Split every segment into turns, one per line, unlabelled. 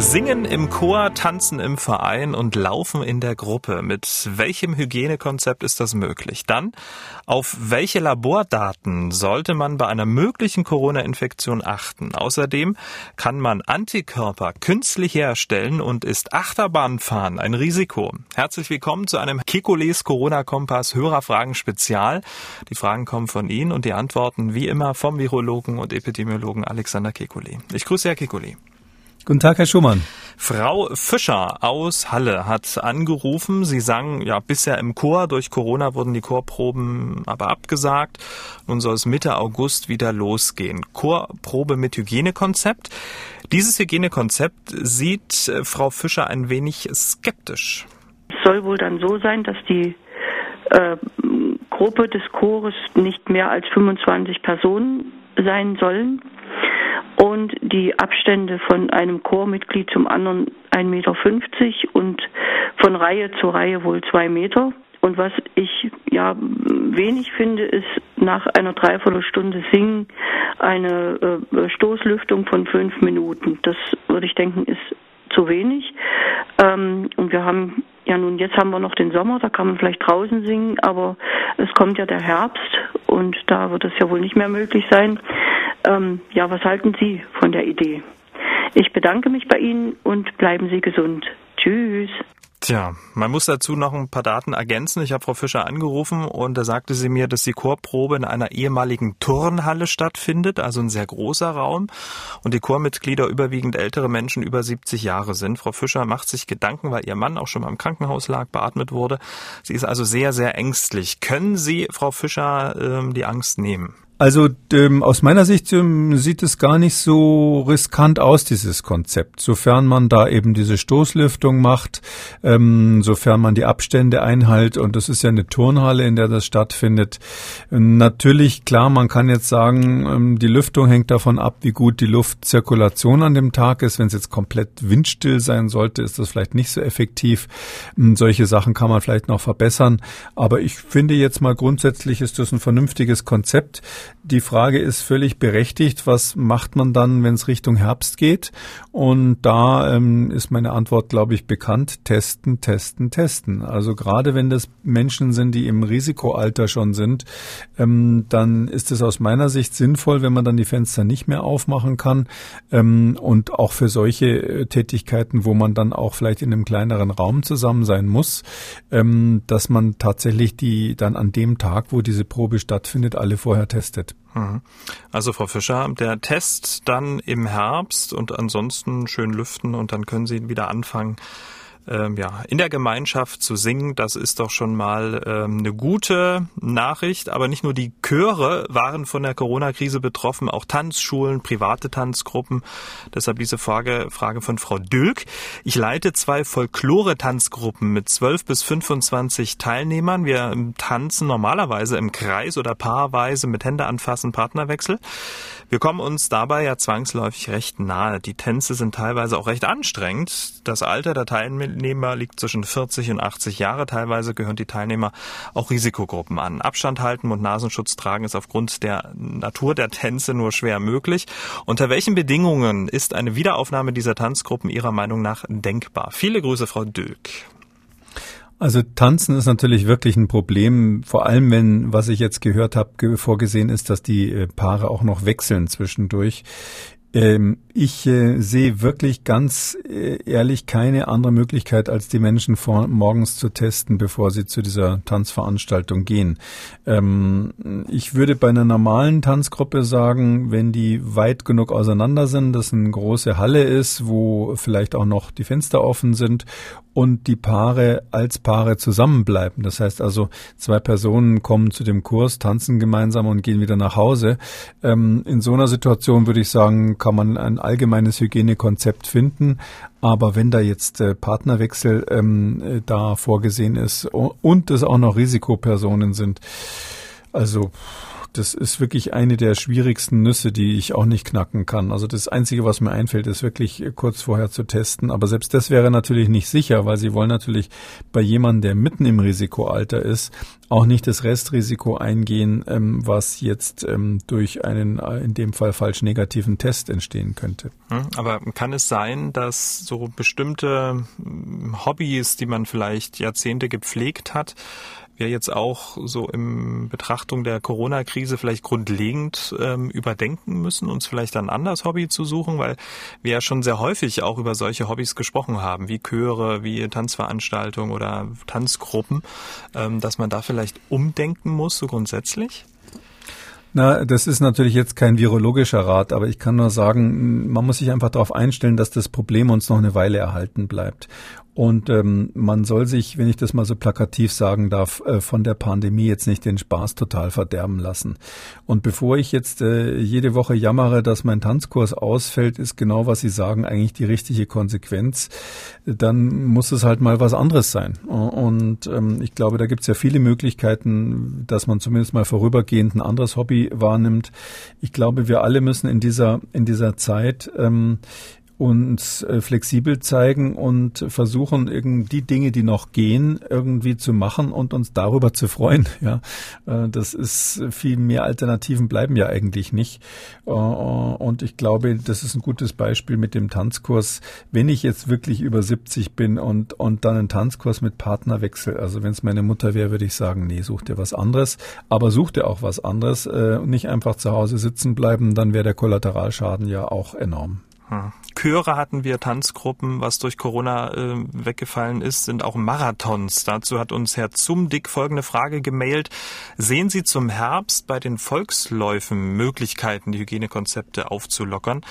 Singen im Chor, tanzen im Verein und laufen in der Gruppe. Mit welchem Hygienekonzept ist das möglich? Dann, auf welche Labordaten sollte man bei einer möglichen Corona-Infektion achten? Außerdem kann man Antikörper künstlich herstellen und ist Achterbahnfahren ein Risiko. Herzlich willkommen zu einem Kekules Corona-Kompass Hörerfragen Spezial. Die Fragen kommen von Ihnen und die Antworten wie immer vom Virologen und Epidemiologen Alexander Kekulé. Ich grüße Herr Kekulé.
Guten Tag, Herr Schumann.
Frau Fischer aus Halle hat angerufen. Sie sang ja bisher im Chor. Durch Corona wurden die Chorproben aber abgesagt. Nun soll es Mitte August wieder losgehen. Chorprobe mit Hygienekonzept. Dieses Hygienekonzept sieht äh, Frau Fischer ein wenig skeptisch.
Es soll wohl dann so sein, dass die äh, Gruppe des Chores nicht mehr als 25 Personen sein sollen und die Abstände von einem Chormitglied zum anderen 1,50 Meter und von Reihe zu Reihe wohl zwei Meter. Und was ich ja wenig finde, ist nach einer Dreiviertelstunde Singen eine äh, Stoßlüftung von fünf Minuten. Das würde ich denken, ist zu wenig. Ähm, und wir haben ja nun, jetzt haben wir noch den Sommer, da kann man vielleicht draußen singen, aber es kommt ja der Herbst und da wird es ja wohl nicht mehr möglich sein. Ähm, ja, was halten Sie von der Idee? Ich bedanke mich bei Ihnen und bleiben Sie gesund. Tschüss.
Tja, man muss dazu noch ein paar Daten ergänzen. Ich habe Frau Fischer angerufen und da sagte sie mir, dass die Chorprobe in einer ehemaligen Turnhalle stattfindet, also ein sehr großer Raum und die Chormitglieder überwiegend ältere Menschen über 70 Jahre sind. Frau Fischer macht sich Gedanken, weil ihr Mann auch schon mal im Krankenhaus lag, beatmet wurde. Sie ist also sehr, sehr ängstlich. Können Sie, Frau Fischer, ähm, die Angst nehmen?
Also ähm, aus meiner Sicht ähm, sieht es gar nicht so riskant aus, dieses Konzept. Sofern man da eben diese Stoßlüftung macht, ähm, sofern man die Abstände einhält und das ist ja eine Turnhalle, in der das stattfindet. Natürlich, klar, man kann jetzt sagen, ähm, die Lüftung hängt davon ab, wie gut die Luftzirkulation an dem Tag ist. Wenn es jetzt komplett windstill sein sollte, ist das vielleicht nicht so effektiv. Ähm, solche Sachen kann man vielleicht noch verbessern. Aber ich finde jetzt mal grundsätzlich ist das ein vernünftiges Konzept. Die Frage ist völlig berechtigt, was macht man dann, wenn es Richtung Herbst geht? Und da ähm, ist meine Antwort, glaube ich, bekannt. Testen, testen, testen. Also gerade wenn das Menschen sind, die im Risikoalter schon sind, ähm, dann ist es aus meiner Sicht sinnvoll, wenn man dann die Fenster nicht mehr aufmachen kann. Ähm, und auch für solche äh, Tätigkeiten, wo man dann auch vielleicht in einem kleineren Raum zusammen sein muss, ähm, dass man tatsächlich die dann an dem Tag, wo diese Probe stattfindet, alle vorher testet getestet.
Mhm. Also Frau Fischer, der Test dann im Herbst und ansonsten schön lüften und dann können Sie wieder anfangen, ähm, ja, in der Gemeinschaft zu singen, das ist doch schon mal ähm, eine gute Nachricht. Aber nicht nur die Chöre waren von der Corona-Krise betroffen, auch Tanzschulen, private Tanzgruppen. Deshalb diese Frage, Frage von Frau Dülk. Ich leite zwei Folklore-Tanzgruppen mit 12 bis 25 Teilnehmern. Wir tanzen normalerweise im Kreis oder paarweise mit Hände anfassen, Partnerwechsel. Wir kommen uns dabei ja zwangsläufig recht nahe. Die Tänze sind teilweise auch recht anstrengend. Das Alter der Teilnehmer liegt zwischen 40 und 80 Jahre. Teilweise gehören die Teilnehmer auch Risikogruppen an. Abstand halten und Nasenschutz tragen ist aufgrund der Natur der Tänze nur schwer möglich. Unter welchen Bedingungen ist eine Wiederaufnahme dieser Tanzgruppen Ihrer Meinung nach denkbar? Viele Grüße, Frau Dülk.
Also tanzen ist natürlich wirklich ein Problem, vor allem wenn, was ich jetzt gehört habe, vorgesehen ist, dass die äh, Paare auch noch wechseln zwischendurch. Ähm, ich äh, sehe wirklich ganz äh, ehrlich keine andere Möglichkeit, als die Menschen vor, morgens zu testen, bevor sie zu dieser Tanzveranstaltung gehen. Ähm, ich würde bei einer normalen Tanzgruppe sagen, wenn die weit genug auseinander sind, dass eine große Halle ist, wo vielleicht auch noch die Fenster offen sind und die Paare als Paare zusammenbleiben. Das heißt also, zwei Personen kommen zu dem Kurs, tanzen gemeinsam und gehen wieder nach Hause. Ähm, in so einer Situation würde ich sagen, kann man ein allgemeines Hygienekonzept finden. Aber wenn da jetzt äh, Partnerwechsel ähm, äh, da vorgesehen ist und es auch noch Risikopersonen sind, also das ist wirklich eine der schwierigsten Nüsse, die ich auch nicht knacken kann. Also das Einzige, was mir einfällt, ist wirklich kurz vorher zu testen. Aber selbst das wäre natürlich nicht sicher, weil sie wollen natürlich bei jemandem, der mitten im Risikoalter ist, auch nicht das Restrisiko eingehen, ähm, was jetzt ähm, durch einen äh, in dem Fall falsch negativen Test entstehen könnte.
Hm, aber kann es sein, dass so bestimmte hm, Hobbys, die man vielleicht Jahrzehnte gepflegt hat, wir jetzt auch so in Betrachtung der Corona-Krise vielleicht grundlegend ähm, überdenken müssen, uns vielleicht ein anderes Hobby zu suchen, weil wir ja schon sehr häufig auch über solche Hobbys gesprochen haben, wie Chöre, wie Tanzveranstaltungen oder Tanzgruppen, ähm, dass man da vielleicht umdenken muss, so grundsätzlich?
Na, das ist natürlich jetzt kein virologischer Rat, aber ich kann nur sagen, man muss sich einfach darauf einstellen, dass das Problem uns noch eine Weile erhalten bleibt. Und ähm, man soll sich, wenn ich das mal so plakativ sagen darf, äh, von der Pandemie jetzt nicht den Spaß total verderben lassen. Und bevor ich jetzt äh, jede Woche jammere, dass mein Tanzkurs ausfällt, ist genau, was Sie sagen, eigentlich die richtige Konsequenz. Dann muss es halt mal was anderes sein. Und ähm, ich glaube, da gibt es ja viele Möglichkeiten, dass man zumindest mal vorübergehend ein anderes Hobby wahrnimmt. Ich glaube, wir alle müssen in dieser in dieser Zeit ähm, uns äh, flexibel zeigen und versuchen, irgendwie die Dinge, die noch gehen, irgendwie zu machen und uns darüber zu freuen. Ja, äh, das ist viel mehr Alternativen bleiben ja eigentlich nicht. Äh, und ich glaube, das ist ein gutes Beispiel mit dem Tanzkurs. Wenn ich jetzt wirklich über 70 bin und, und dann einen Tanzkurs mit Partner wechsle, also wenn es meine Mutter wäre, würde ich sagen, nee, such dir was anderes. Aber such dir auch was anderes und nicht einfach zu Hause sitzen bleiben, dann wäre der Kollateralschaden ja auch enorm.
Chöre hatten wir, Tanzgruppen, was durch Corona äh, weggefallen ist, sind auch Marathons. Dazu hat uns Herr Zumdick folgende Frage gemailt. Sehen Sie zum Herbst bei den Volksläufen Möglichkeiten, die Hygienekonzepte aufzulockern?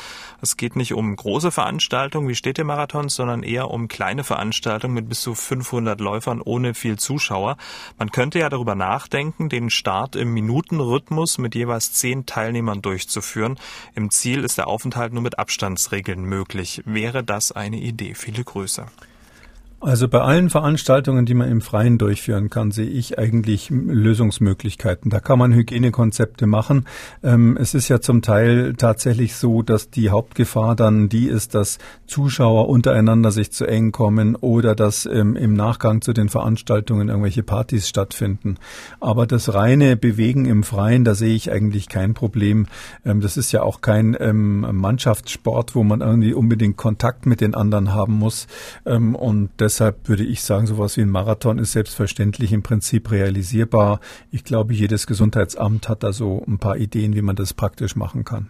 Es geht nicht um große Veranstaltungen wie Städtemarathons, sondern eher um kleine Veranstaltungen mit bis zu 500 Läufern ohne viel Zuschauer. Man könnte ja darüber nachdenken, den Start im Minutenrhythmus mit jeweils zehn Teilnehmern durchzuführen. Im Ziel ist der Aufenthalt nur mit Abstandsregeln möglich. Wäre das eine Idee? Viele Grüße.
Also bei allen Veranstaltungen, die man im Freien durchführen kann, sehe ich eigentlich Lösungsmöglichkeiten. Da kann man Hygienekonzepte machen. Ähm, es ist ja zum Teil tatsächlich so, dass die Hauptgefahr dann die ist, dass Zuschauer untereinander sich zu eng kommen oder dass ähm, im Nachgang zu den Veranstaltungen irgendwelche Partys stattfinden. Aber das reine Bewegen im Freien, da sehe ich eigentlich kein Problem. Ähm, das ist ja auch kein Mannschaftssport, wo man irgendwie unbedingt Kontakt mit den anderen haben muss. Und deshalb würde ich sagen, sowas wie ein Marathon ist selbstverständlich im Prinzip realisierbar. Ich glaube, jedes Gesundheitsamt hat da so ein paar Ideen, wie man das praktisch machen kann.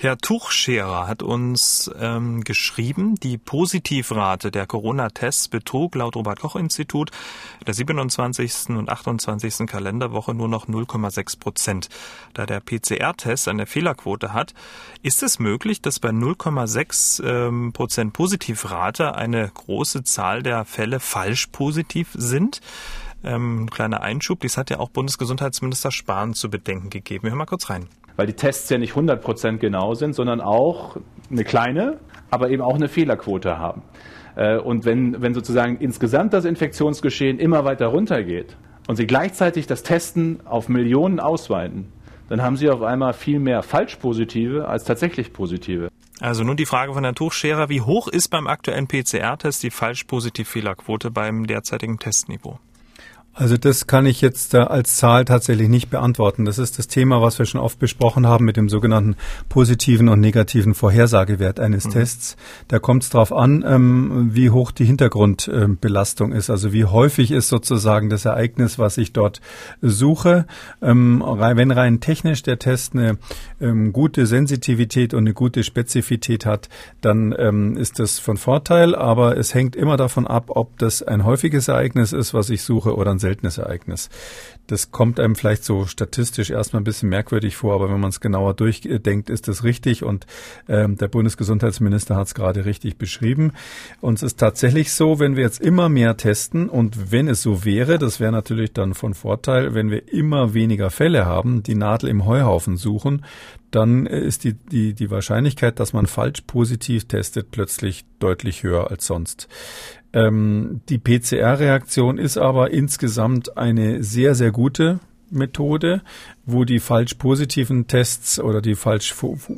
Herr Tuchscherer hat uns ähm, geschrieben, die Positivrate der Corona-Tests betrug laut Robert-Koch-Institut der 27. und 28. Kalenderwoche nur noch 0,6 Prozent. Da der PCR-Test eine Fehlerquote hat, ist es möglich, dass bei 0,6 ähm, Prozent Positivrate eine große Zahl der Fälle falsch positiv sind? Ähm, kleiner Einschub, dies hat ja auch Bundesgesundheitsminister Spahn zu bedenken gegeben. Wir hören mal kurz rein
weil die Tests ja nicht 100% genau sind, sondern auch eine kleine, aber eben auch eine Fehlerquote haben. Äh, und wenn, wenn sozusagen insgesamt das Infektionsgeschehen immer weiter runtergeht und Sie gleichzeitig das Testen auf Millionen ausweiten, dann haben Sie auf einmal viel mehr Falschpositive als tatsächlich Positive.
Also nun die Frage von Herrn Tuchscherer, wie hoch ist beim aktuellen PCR-Test die Falsch-Positiv-Fehlerquote beim derzeitigen Testniveau?
Also das kann ich jetzt als Zahl tatsächlich nicht beantworten. Das ist das Thema, was wir schon oft besprochen haben mit dem sogenannten positiven und negativen Vorhersagewert eines mhm. Tests. Da kommt es darauf an, ähm, wie hoch die Hintergrundbelastung ist. Also wie häufig ist sozusagen das Ereignis, was ich dort suche. Ähm, wenn rein technisch der Test eine ähm, gute Sensitivität und eine gute Spezifität hat, dann ist das von Vorteil. Aber es hängt immer davon ab, ob das ein häufiges Ereignis ist, was ich suche oder ein seltenes Ereignis. Das kommt einem vielleicht so statistisch erstmal ein bisschen merkwürdig vor, aber wenn man es genauer durchdenkt, ist das richtig und ähm, der Bundesgesundheitsminister hat es gerade richtig beschrieben. Und es ist tatsächlich so, wenn wir jetzt immer mehr testen und wenn es so wäre, das wäre natürlich dann von Vorteil, wenn wir immer weniger Fälle haben, die Nadel im Heuhaufen suchen, dann ist die, die, die Wahrscheinlichkeit, dass man falsch positiv testet, plötzlich deutlich höher als sonst. Ähm, die PCR-Reaktion ist aber insgesamt eine sehr, sehr gute Methode, wo die falsch positiven Tests oder die falsch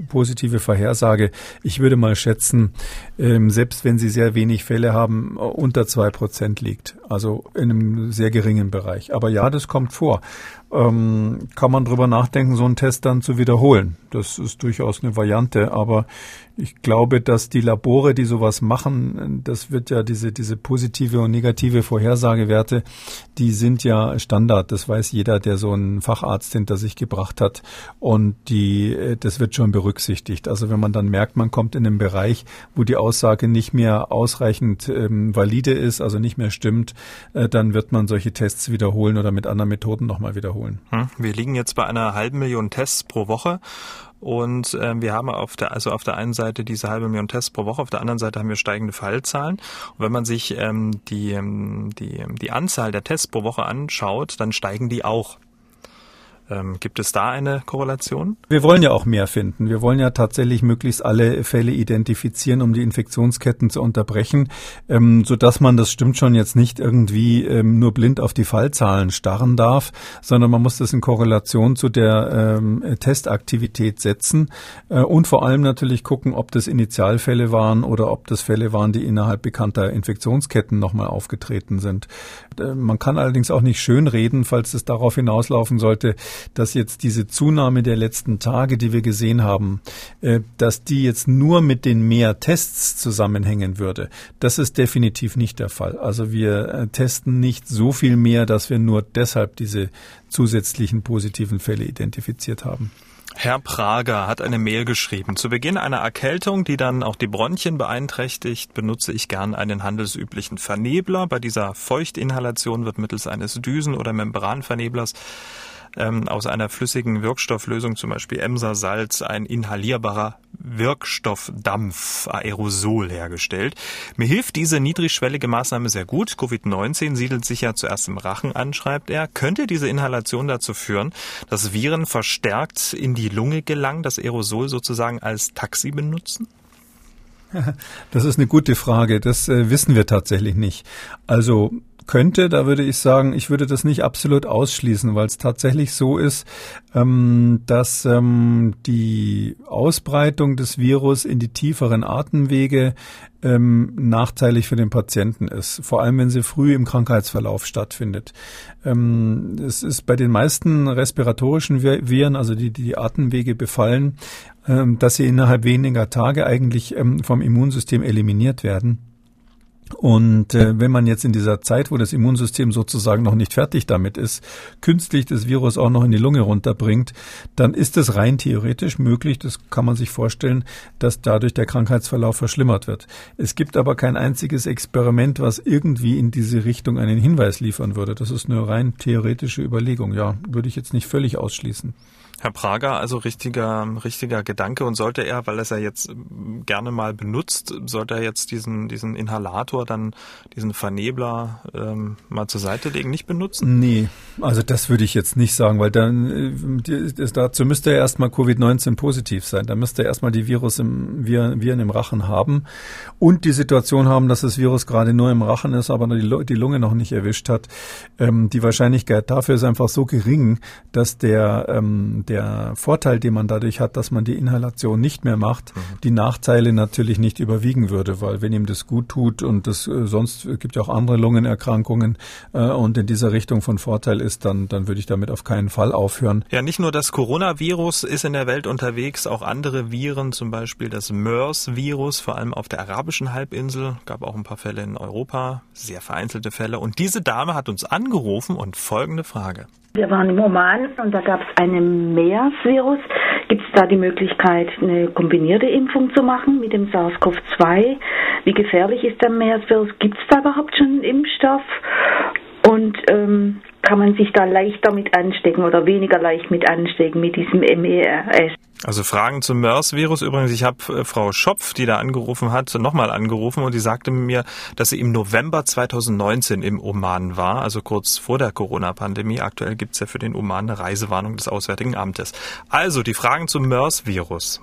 positive Vorhersage, ich würde mal schätzen, ähm, selbst wenn sie sehr wenig Fälle haben, unter zwei Prozent liegt. Also in einem sehr geringen Bereich. Aber ja, das kommt vor ähm, kann man drüber nachdenken, so einen Test dann zu wiederholen. Das ist durchaus eine Variante, aber ich glaube, dass die Labore, die sowas machen, das wird ja diese, diese positive und negative Vorhersagewerte, die sind ja Standard. Das weiß jeder, der so einen Facharzt hinter sich gebracht hat. Und die, das wird schon berücksichtigt. Also wenn man dann merkt, man kommt in einen Bereich, wo die Aussage nicht mehr ausreichend ähm, valide ist, also nicht mehr stimmt, äh, dann wird man solche Tests wiederholen oder mit anderen Methoden nochmal wiederholen.
Hm, wir liegen jetzt bei einer halben Million Tests pro Woche. Und äh, wir haben auf der, also auf der einen Seite diese halbe Million Tests pro Woche, auf der anderen Seite haben wir steigende Fallzahlen. Und wenn man sich ähm, die, ähm, die, die Anzahl der Tests pro Woche anschaut, dann steigen die auch. Ähm, gibt es da eine Korrelation?
Wir wollen ja auch mehr finden. Wir wollen ja tatsächlich möglichst alle Fälle identifizieren, um die Infektionsketten zu unterbrechen, ähm, so dass man, das stimmt schon, jetzt nicht irgendwie ähm, nur blind auf die Fallzahlen starren darf, sondern man muss das in Korrelation zu der ähm, Testaktivität setzen äh, und vor allem natürlich gucken, ob das Initialfälle waren oder ob das Fälle waren, die innerhalb bekannter Infektionsketten nochmal aufgetreten sind. Äh, man kann allerdings auch nicht schönreden, falls es darauf hinauslaufen sollte, dass jetzt diese Zunahme der letzten Tage, die wir gesehen haben, äh, dass die jetzt nur mit den mehr Tests zusammenhängen würde. Das ist definitiv nicht der Fall. Also wir äh, testen nicht so viel mehr, dass wir nur deshalb diese zusätzlichen positiven Fälle identifiziert haben.
Herr Prager hat eine Mail geschrieben. Zu Beginn einer Erkältung, die dann auch die Bronchien beeinträchtigt, benutze ich gern einen handelsüblichen Vernebler. Bei dieser Feuchtinhalation wird mittels eines Düsen- oder Membranverneblers ähm, aus einer flüssigen Wirkstofflösung, zum Beispiel Emser-Salz, ein inhalierbarer Wirkstoffdampf, Aerosol hergestellt. Mir hilft diese niedrigschwellige Maßnahme sehr gut. Covid-19 siedelt sich ja zuerst im Rachen an, schreibt er. Könnte diese Inhalation dazu führen, dass Viren verstärkt in die Lunge gelangen, das Aerosol sozusagen als Taxi benutzen?
Das ist eine gute Frage. Das äh, wissen wir tatsächlich nicht. Also könnte, da würde ich sagen, ich würde das nicht absolut ausschließen, weil es tatsächlich so ist, ähm, dass ähm, die Ausbreitung des Virus in die tieferen Atemwege ähm, nachteilig für den Patienten ist, vor allem wenn sie früh im Krankheitsverlauf stattfindet. Ähm, es ist bei den meisten respiratorischen Viren, also die die Atemwege befallen, ähm, dass sie innerhalb weniger Tage eigentlich ähm, vom Immunsystem eliminiert werden. Und äh, wenn man jetzt in dieser Zeit, wo das Immunsystem sozusagen noch nicht fertig damit ist, künstlich das Virus auch noch in die Lunge runterbringt, dann ist es rein theoretisch möglich, das kann man sich vorstellen, dass dadurch der Krankheitsverlauf verschlimmert wird. Es gibt aber kein einziges Experiment, was irgendwie in diese Richtung einen Hinweis liefern würde. Das ist eine rein theoretische Überlegung. Ja, würde ich jetzt nicht völlig ausschließen.
Herr Prager, also richtiger, richtiger Gedanke und sollte er, weil er es ja jetzt ähm, gerne mal benutzt, sollte er jetzt diesen, diesen Inhalator, dann diesen Vernebler ähm, mal zur Seite legen, nicht benutzen?
Nee, also das würde ich jetzt nicht sagen, weil dann äh, dazu müsste er erstmal Covid-19 positiv sein. Da müsste er erstmal die Virus im, Viren im Rachen haben und die Situation haben, dass das Virus gerade nur im Rachen ist, aber die, die Lunge noch nicht erwischt hat. Ähm, die Wahrscheinlichkeit dafür ist einfach so gering, dass der ähm, der Vorteil, den man dadurch hat, dass man die Inhalation nicht mehr macht, mhm. die Nachteile natürlich nicht überwiegen würde, weil wenn ihm das gut tut und das äh, sonst gibt ja auch andere Lungenerkrankungen äh, und in dieser Richtung von Vorteil ist, dann, dann würde ich damit auf keinen Fall aufhören.
Ja, nicht nur das Coronavirus ist in der Welt unterwegs, auch andere Viren, zum Beispiel das MERS-Virus, vor allem auf der arabischen Halbinsel, gab auch ein paar Fälle in Europa, sehr vereinzelte Fälle. Und diese Dame hat uns angerufen und folgende Frage.
Wir waren im Oman und da gab es einen MERS-Virus. Gibt es da die Möglichkeit, eine kombinierte Impfung zu machen mit dem SARS-CoV-2? Wie gefährlich ist der MERS-Virus? Gibt es da überhaupt schon einen Impfstoff? Und ähm, kann man sich da leichter mit anstecken oder weniger leicht mit anstecken mit diesem MERS?
Also Fragen zum MERS-Virus. Übrigens, ich habe äh, Frau Schopf, die da angerufen hat, nochmal angerufen und die sagte mir, dass sie im November 2019 im Oman war, also kurz vor der Corona-Pandemie. Aktuell gibt's ja für den Oman eine Reisewarnung des Auswärtigen Amtes. Also die Fragen zum MERS-Virus.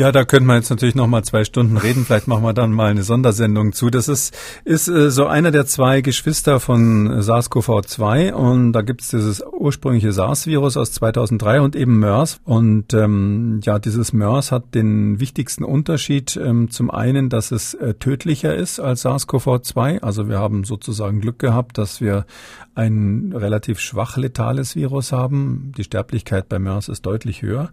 Ja, da könnte man jetzt natürlich noch mal zwei Stunden reden. Vielleicht machen wir dann mal eine Sondersendung zu. Das ist, ist äh, so einer der zwei Geschwister von SARS-CoV-2 und da gibt es dieses ursprüngliche SARS-Virus aus 2003 und eben MERS. Und ähm, ja, dieses MERS hat den wichtigsten Unterschied ähm, zum einen, dass es äh, tödlicher ist als SARS-CoV-2. Also wir haben sozusagen Glück gehabt, dass wir ein relativ schwach letales Virus haben. Die Sterblichkeit bei MERS ist deutlich höher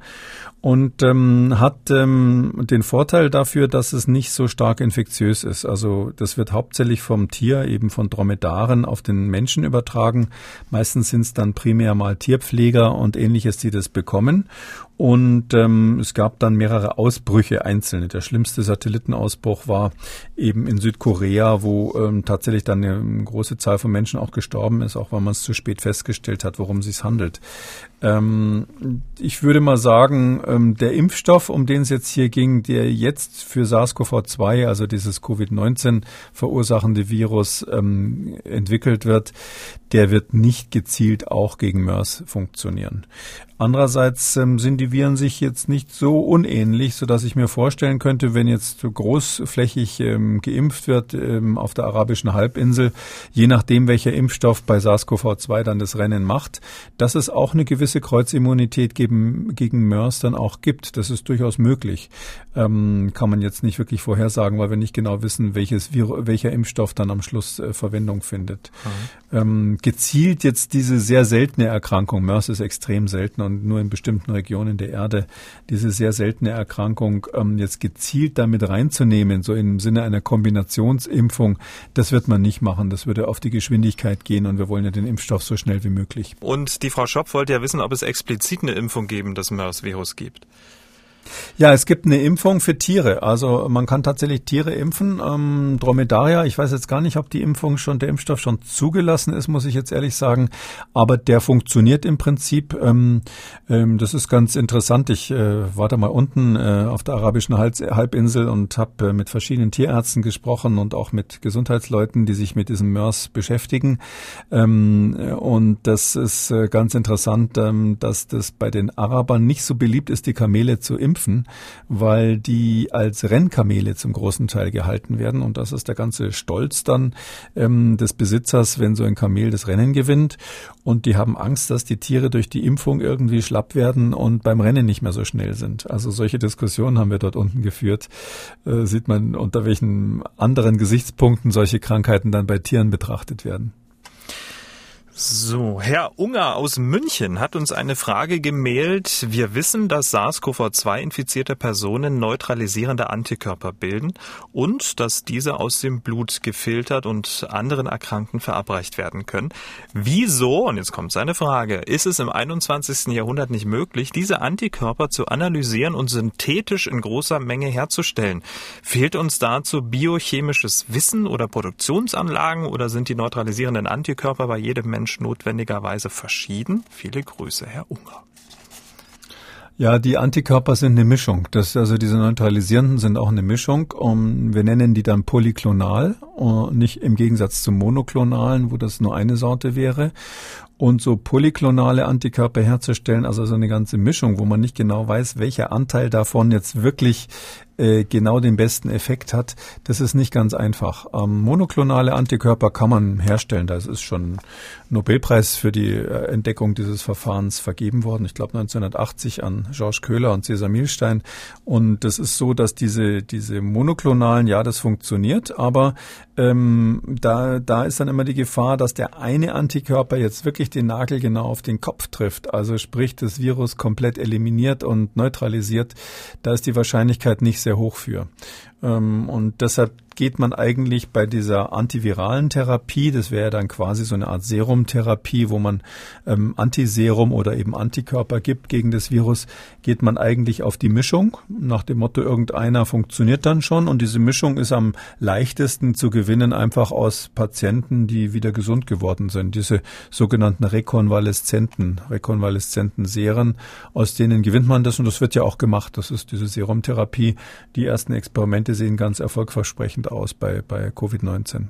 und ähm, hat ähm, den Vorteil dafür, dass es nicht so stark infektiös ist. Also das wird hauptsächlich vom Tier, eben von Dromedaren, auf den Menschen übertragen. Meistens sind es dann primär mal Tierpfleger und ähnliches, die das bekommen. Und ähm, es gab dann mehrere Ausbrüche einzelne. Der schlimmste Satellitenausbruch war eben in Südkorea, wo ähm, tatsächlich dann eine große Zahl von Menschen auch gestorben ist, auch weil man es zu spät festgestellt hat, worum es sich handelt. Ähm, ich würde mal sagen, ähm, der Impfstoff, um den es jetzt hier ging, der jetzt für SARS-CoV-2, also dieses Covid-19 verursachende Virus, ähm, entwickelt wird, der wird nicht gezielt auch gegen MERS funktionieren. Andererseits ähm, sind die Viren sich jetzt nicht so unähnlich, so dass ich mir vorstellen könnte, wenn jetzt großflächig ähm, geimpft wird ähm, auf der arabischen Halbinsel, je nachdem welcher Impfstoff bei SARS-CoV-2 dann das Rennen macht, dass es auch eine gewisse Kreuzimmunität gegen, gegen MERS dann auch gibt. Das ist durchaus möglich. Ähm, kann man jetzt nicht wirklich vorhersagen, weil wir nicht genau wissen, welches Vir welcher Impfstoff dann am Schluss äh, Verwendung findet. Mhm. Ähm, gezielt jetzt diese sehr seltene Erkrankung, MERS ist extrem selten und nur in bestimmten Regionen der Erde diese sehr seltene Erkrankung ähm, jetzt gezielt damit reinzunehmen, so im Sinne einer Kombinationsimpfung, das wird man nicht machen. Das würde auf die Geschwindigkeit gehen und wir wollen ja den Impfstoff so schnell wie möglich.
Und die Frau Schopp wollte ja wissen, ob es explizit eine Impfung geben des MERS-Virus gibt.
Ja, es gibt eine Impfung für Tiere. Also man kann tatsächlich Tiere impfen. Ähm, Dromedaria, ich weiß jetzt gar nicht, ob die Impfung schon, der Impfstoff schon zugelassen ist, muss ich jetzt ehrlich sagen. Aber der funktioniert im Prinzip. Ähm, ähm, das ist ganz interessant. Ich äh, war mal unten äh, auf der arabischen Halbinsel und habe äh, mit verschiedenen Tierärzten gesprochen und auch mit Gesundheitsleuten, die sich mit diesem MERS beschäftigen. Ähm, und das ist äh, ganz interessant, ähm, dass das bei den Arabern nicht so beliebt ist, die Kamele zu impfen kämpfen, weil die als Rennkamele zum großen Teil gehalten werden. Und das ist der ganze Stolz dann ähm, des Besitzers, wenn so ein Kamel das Rennen gewinnt. Und die haben Angst, dass die Tiere durch die Impfung irgendwie schlapp werden und beim Rennen nicht mehr so schnell sind. Also solche Diskussionen haben wir dort unten geführt. Äh, sieht man, unter welchen anderen Gesichtspunkten solche Krankheiten dann bei Tieren betrachtet werden.
So, Herr Unger aus München hat uns eine Frage gemailt. Wir wissen, dass SARS-CoV-2 infizierte Personen neutralisierende Antikörper bilden und dass diese aus dem Blut gefiltert und anderen Erkrankten verabreicht werden können. Wieso, und jetzt kommt seine Frage, ist es im 21. Jahrhundert nicht möglich, diese Antikörper zu analysieren und synthetisch in großer Menge herzustellen? Fehlt uns dazu biochemisches Wissen oder Produktionsanlagen oder sind die neutralisierenden Antikörper bei jedem Menschen Mensch notwendigerweise verschieden? Viele Grüße, Herr Unger.
Ja, die Antikörper sind eine Mischung. Das, also diese neutralisierenden sind auch eine Mischung. Um, wir nennen die dann polyklonal, uh, nicht im Gegensatz zum monoklonalen, wo das nur eine Sorte wäre. Und so polyklonale Antikörper herzustellen, also so eine ganze Mischung, wo man nicht genau weiß, welcher Anteil davon jetzt wirklich äh, genau den besten Effekt hat, das ist nicht ganz einfach. Ähm, monoklonale Antikörper kann man herstellen. Da ist schon Nobelpreis für die äh, Entdeckung dieses Verfahrens vergeben worden. Ich glaube 1980 an Georges Köhler und Cesar Milstein. Und das ist so, dass diese, diese monoklonalen, ja, das funktioniert, aber ähm, da, da ist dann immer die Gefahr, dass der eine Antikörper jetzt wirklich den Nagel genau auf den Kopf trifft. Also sprich, das Virus komplett eliminiert und neutralisiert. Da ist die Wahrscheinlichkeit nicht sehr hoch für. Ähm, und deshalb geht man eigentlich bei dieser antiviralen Therapie, das wäre dann quasi so eine Art Serumtherapie, wo man ähm, Antiserum oder eben Antikörper gibt gegen das Virus, geht man eigentlich auf die Mischung, nach dem Motto, irgendeiner funktioniert dann schon und diese Mischung ist am leichtesten zu gewinnen, einfach aus Patienten, die wieder gesund geworden sind. Diese sogenannten rekonvaleszenten, rekonvaleszenten Seren, aus denen gewinnt man das und das wird ja auch gemacht. Das ist diese Serumtherapie. Die ersten Experimente sehen ganz erfolgversprechend aus bei, bei Covid-19.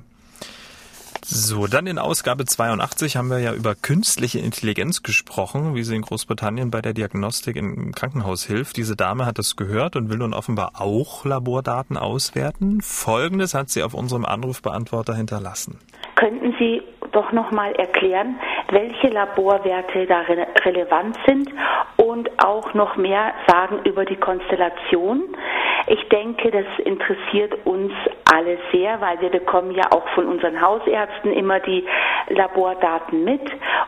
So, dann in Ausgabe 82 haben wir ja über künstliche Intelligenz gesprochen, wie sie in Großbritannien bei der Diagnostik im Krankenhaus hilft. Diese Dame hat das gehört und will nun offenbar auch Labordaten auswerten. Folgendes hat sie auf unserem Anrufbeantworter hinterlassen.
Könnten Sie doch noch mal erklären, welche Laborwerte da re relevant sind und auch noch mehr sagen über die Konstellation. Ich denke, das interessiert uns alle sehr, weil wir bekommen ja auch von unseren Hausärzten immer die Labordaten mit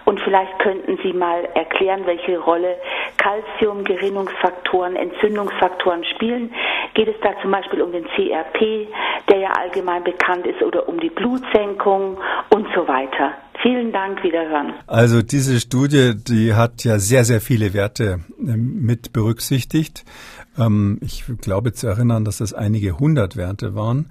und vielleicht könnten Sie mal erklären, welche Rolle Calcium, Gerinnungsfaktoren, Entzündungsfaktoren spielen. Geht es da zum Beispiel um den CRP, der ja allgemein bekannt ist, oder um die Blutsenkung und so weiter? Vielen Dank, wiederhören.
Also diese Studie, die hat ja sehr, sehr viele Werte ähm, mit berücksichtigt. Ähm, ich glaube zu erinnern, dass das einige hundert Werte waren.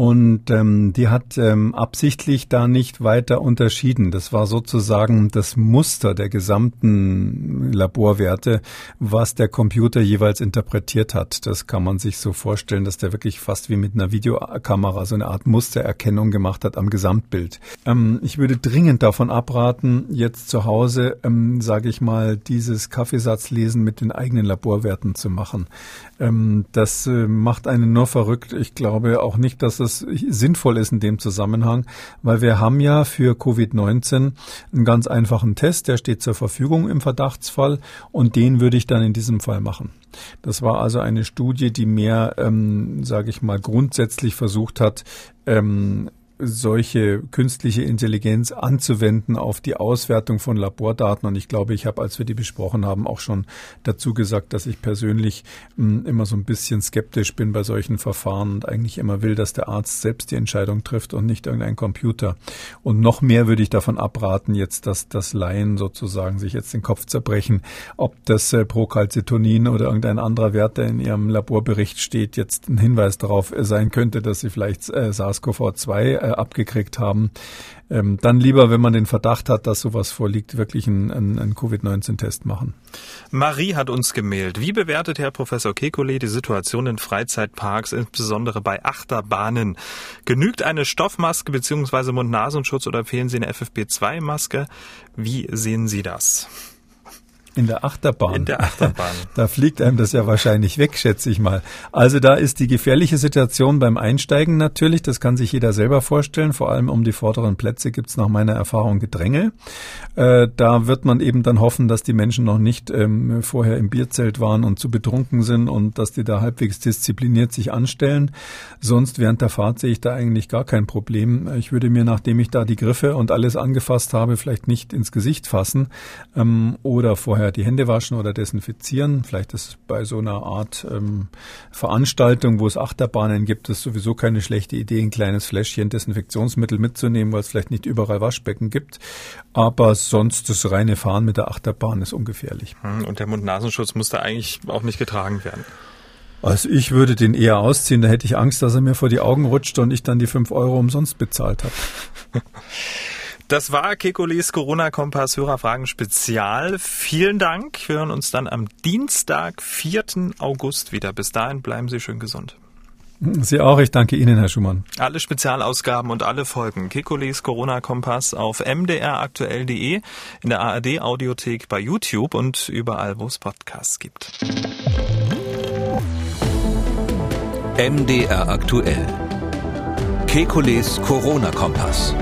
Und ähm, die hat ähm, absichtlich da nicht weiter unterschieden. Das war sozusagen das Muster der gesamten Laborwerte, was der Computer jeweils interpretiert hat. Das kann man sich so vorstellen, dass der wirklich fast wie mit einer Videokamera so eine Art Mustererkennung gemacht hat am Gesamtbild. Ähm, ich würde dringend davon abraten, jetzt zu Hause, ähm, sage ich mal, dieses Kaffeesatzlesen mit den eigenen Laborwerten zu machen. Ähm, das äh, macht einen nur verrückt. Ich glaube auch nicht, dass es sinnvoll ist in dem Zusammenhang, weil wir haben ja für Covid-19 einen ganz einfachen Test, der steht zur Verfügung im Verdachtsfall und den würde ich dann in diesem Fall machen. Das war also eine Studie, die mehr, ähm, sage ich mal, grundsätzlich versucht hat, ähm, solche künstliche Intelligenz anzuwenden auf die Auswertung von Labordaten. Und ich glaube, ich habe, als wir die besprochen haben, auch schon dazu gesagt, dass ich persönlich hm, immer so ein bisschen skeptisch bin bei solchen Verfahren und eigentlich immer will, dass der Arzt selbst die Entscheidung trifft und nicht irgendein Computer. Und noch mehr würde ich davon abraten, jetzt, dass das Laien sozusagen sich jetzt den Kopf zerbrechen, ob das äh, Procalcitonin oder irgendein anderer Wert, der in ihrem Laborbericht steht, jetzt ein Hinweis darauf sein könnte, dass sie vielleicht äh, SARS-CoV-2 äh, äh, abgekriegt haben. Ähm, dann lieber, wenn man den Verdacht hat, dass sowas vorliegt, wirklich einen, einen, einen Covid-19-Test machen.
Marie hat uns gemeldet. Wie bewertet Herr Professor Kekulé die Situation in Freizeitparks, insbesondere bei Achterbahnen? Genügt eine Stoffmaske bzw. Mund-Nasenschutz oder fehlen Sie eine FFP2-Maske? Wie sehen Sie das?
In der Achterbahn.
In der Achterbahn.
Da fliegt einem das ja wahrscheinlich weg, schätze ich mal. Also da ist die gefährliche Situation beim Einsteigen natürlich. Das kann sich jeder selber vorstellen. Vor allem um die vorderen Plätze gibt es nach meiner Erfahrung Gedränge. Äh, da wird man eben dann hoffen, dass die Menschen noch nicht ähm, vorher im Bierzelt waren und zu betrunken sind und dass die da halbwegs diszipliniert sich anstellen. Sonst während der Fahrt sehe ich da eigentlich gar kein Problem. Ich würde mir, nachdem ich da die Griffe und alles angefasst habe, vielleicht nicht ins Gesicht fassen ähm, oder vorher vorher die Hände waschen oder desinfizieren. Vielleicht ist es bei so einer Art ähm, Veranstaltung, wo es Achterbahnen gibt, ist sowieso keine schlechte Idee, ein kleines Fläschchen Desinfektionsmittel mitzunehmen, weil es vielleicht nicht überall Waschbecken gibt. Aber sonst das reine Fahren mit der Achterbahn ist ungefährlich.
Hm, und der Mund-Nasenschutz muss da eigentlich auch nicht getragen werden.
Also ich würde den eher ausziehen, da hätte ich Angst, dass er mir vor die Augen rutscht und ich dann die fünf Euro umsonst bezahlt habe.
Das war Kekulis Corona-Kompass Hörerfragen Spezial. Vielen Dank. Wir hören uns dann am Dienstag, 4. August wieder. Bis dahin bleiben Sie schön gesund.
Sie auch. Ich danke Ihnen, Herr Schumann.
Alle Spezialausgaben und alle Folgen Kekulis Corona-Kompass auf mdraktuell.de, in der ARD-Audiothek bei YouTube und überall, wo es Podcasts gibt.
MDR aktuell. Kekules Corona-Kompass.